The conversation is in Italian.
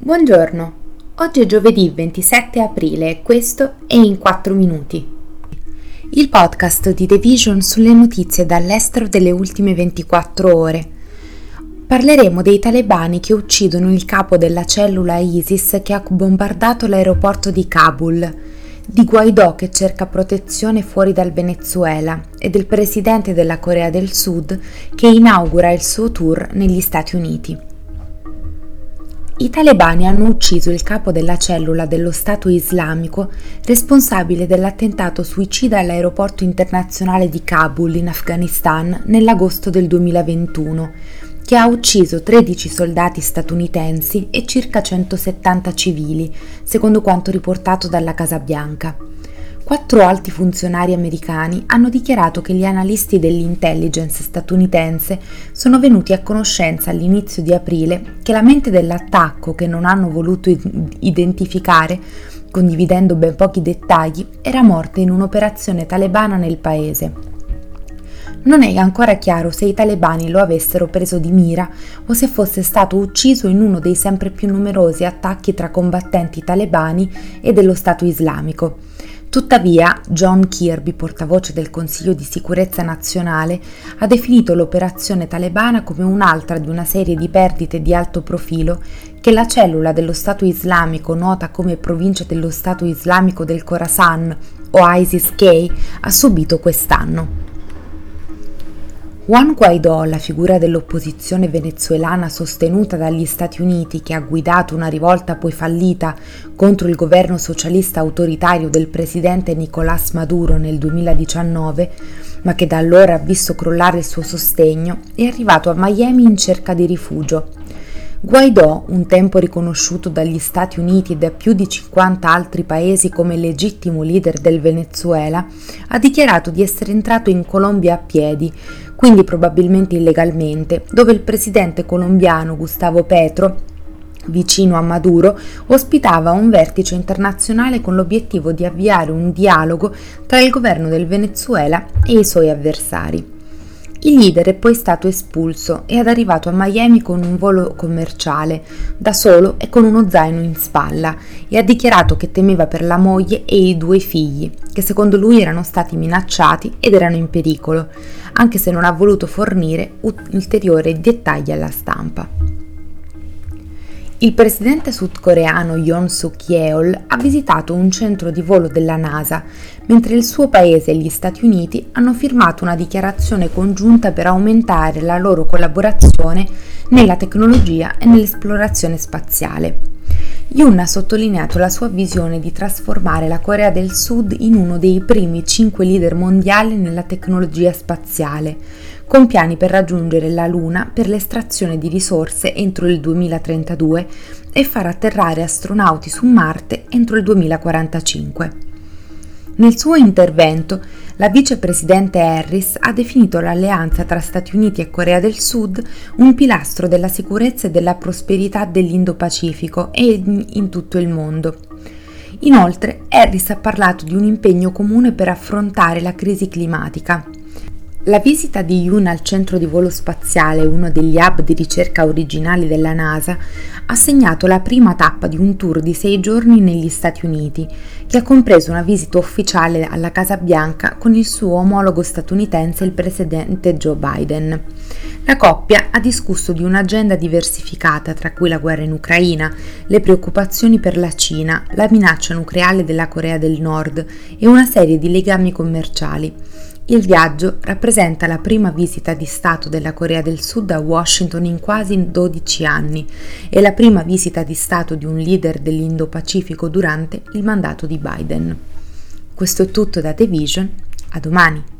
Buongiorno, oggi è giovedì 27 aprile e questo è in 4 minuti. Il podcast di The Vision sulle notizie dall'estero delle ultime 24 ore. Parleremo dei talebani che uccidono il capo della cellula ISIS che ha bombardato l'aeroporto di Kabul, di Guaidò che cerca protezione fuori dal Venezuela e del presidente della Corea del Sud che inaugura il suo tour negli Stati Uniti. I talebani hanno ucciso il capo della cellula dello Stato islamico responsabile dell'attentato suicida all'aeroporto internazionale di Kabul in Afghanistan nell'agosto del 2021, che ha ucciso 13 soldati statunitensi e circa 170 civili, secondo quanto riportato dalla Casa Bianca. Quattro alti funzionari americani hanno dichiarato che gli analisti dell'intelligence statunitense sono venuti a conoscenza all'inizio di aprile che la mente dell'attacco, che non hanno voluto identificare, condividendo ben pochi dettagli, era morta in un'operazione talebana nel paese. Non è ancora chiaro se i talebani lo avessero preso di mira o se fosse stato ucciso in uno dei sempre più numerosi attacchi tra combattenti talebani e dello Stato islamico. Tuttavia, John Kirby, portavoce del Consiglio di sicurezza nazionale, ha definito l'operazione talebana come un'altra di una serie di perdite di alto profilo che la cellula dello Stato islamico, nota come provincia dello Stato islamico del Khorasan o ISIS-K, ha subito quest'anno. Juan Guaidó, la figura dell'opposizione venezuelana sostenuta dagli Stati Uniti che ha guidato una rivolta poi fallita contro il governo socialista autoritario del presidente Nicolás Maduro nel 2019, ma che da allora ha visto crollare il suo sostegno, è arrivato a Miami in cerca di rifugio Guaidò, un tempo riconosciuto dagli Stati Uniti e da più di 50 altri paesi come legittimo leader del Venezuela, ha dichiarato di essere entrato in Colombia a piedi, quindi probabilmente illegalmente, dove il presidente colombiano Gustavo Petro vicino a Maduro, ospitava un vertice internazionale con l'obiettivo di avviare un dialogo tra il governo del Venezuela e i suoi avversari. Il leader è poi stato espulso e è arrivato a Miami con un volo commerciale, da solo e con uno zaino in spalla, e ha dichiarato che temeva per la moglie e i due figli, che secondo lui erano stati minacciati ed erano in pericolo, anche se non ha voluto fornire ulteriori dettagli alla stampa. Il presidente sudcoreano Yoon Suk Yeol ha visitato un centro di volo della NASA, mentre il suo paese e gli Stati Uniti hanno firmato una dichiarazione congiunta per aumentare la loro collaborazione nella tecnologia e nell'esplorazione spaziale. Yoon ha sottolineato la sua visione di trasformare la Corea del Sud in uno dei primi cinque leader mondiali nella tecnologia spaziale, con piani per raggiungere la Luna per l'estrazione di risorse entro il 2032 e far atterrare astronauti su Marte entro il 2045. Nel suo intervento, la vicepresidente Harris ha definito l'alleanza tra Stati Uniti e Corea del Sud un pilastro della sicurezza e della prosperità dell'Indo-Pacifico e in tutto il mondo. Inoltre, Harris ha parlato di un impegno comune per affrontare la crisi climatica. La visita di Yoon al centro di volo spaziale, uno degli hub di ricerca originali della NASA, ha segnato la prima tappa di un tour di sei giorni negli Stati Uniti, che ha compreso una visita ufficiale alla Casa Bianca con il suo omologo statunitense, il presidente Joe Biden. La coppia ha discusso di un'agenda diversificata, tra cui la guerra in Ucraina, le preoccupazioni per la Cina, la minaccia nucleare della Corea del Nord e una serie di legami commerciali. Il viaggio rappresenta la prima visita di Stato della Corea del Sud a Washington in quasi 12 anni e la prima visita di Stato di un leader dell'Indo-Pacifico durante il mandato di Biden. Questo è tutto da The Vision, a domani!